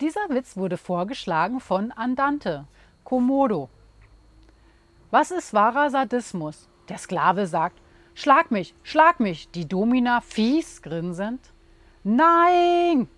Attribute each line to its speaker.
Speaker 1: Dieser Witz wurde vorgeschlagen von Andante, Komodo. Was ist wahrer Sadismus? Der Sklave sagt, Schlag mich, schlag mich, die Domina fies grinsend. Nein!